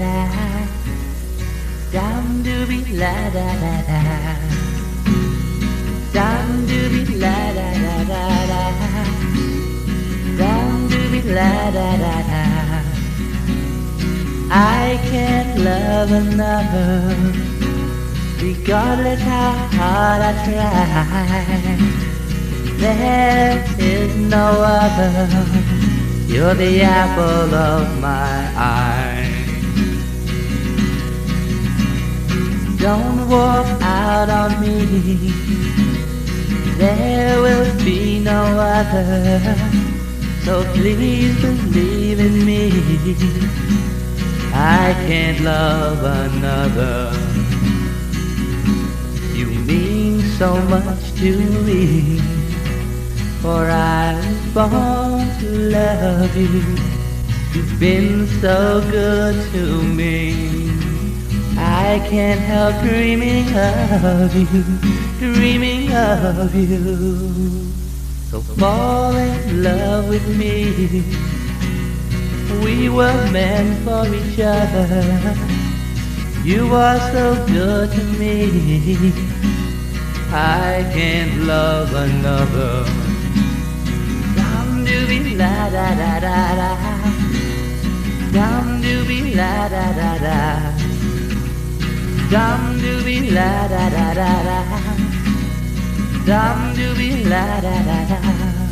da dum dooby la da da da dum dooby la da da da da dum dooby la da da da I can't love another regardless how hard I try. There is no other. You're the apple of my eye. Don't walk out on me. There will be no other. So please believe in me. I can't love another. You mean so much to me. For I was born to love you. You've been so good to me. I can't help dreaming of you, dreaming of you. So fall in love with me. We were meant for each other. You are so good to me. I can't love another. Dum dooby la da da da da. Dum dooby la da da da. Dum dooby la da da da da. Dum dooby la da da da.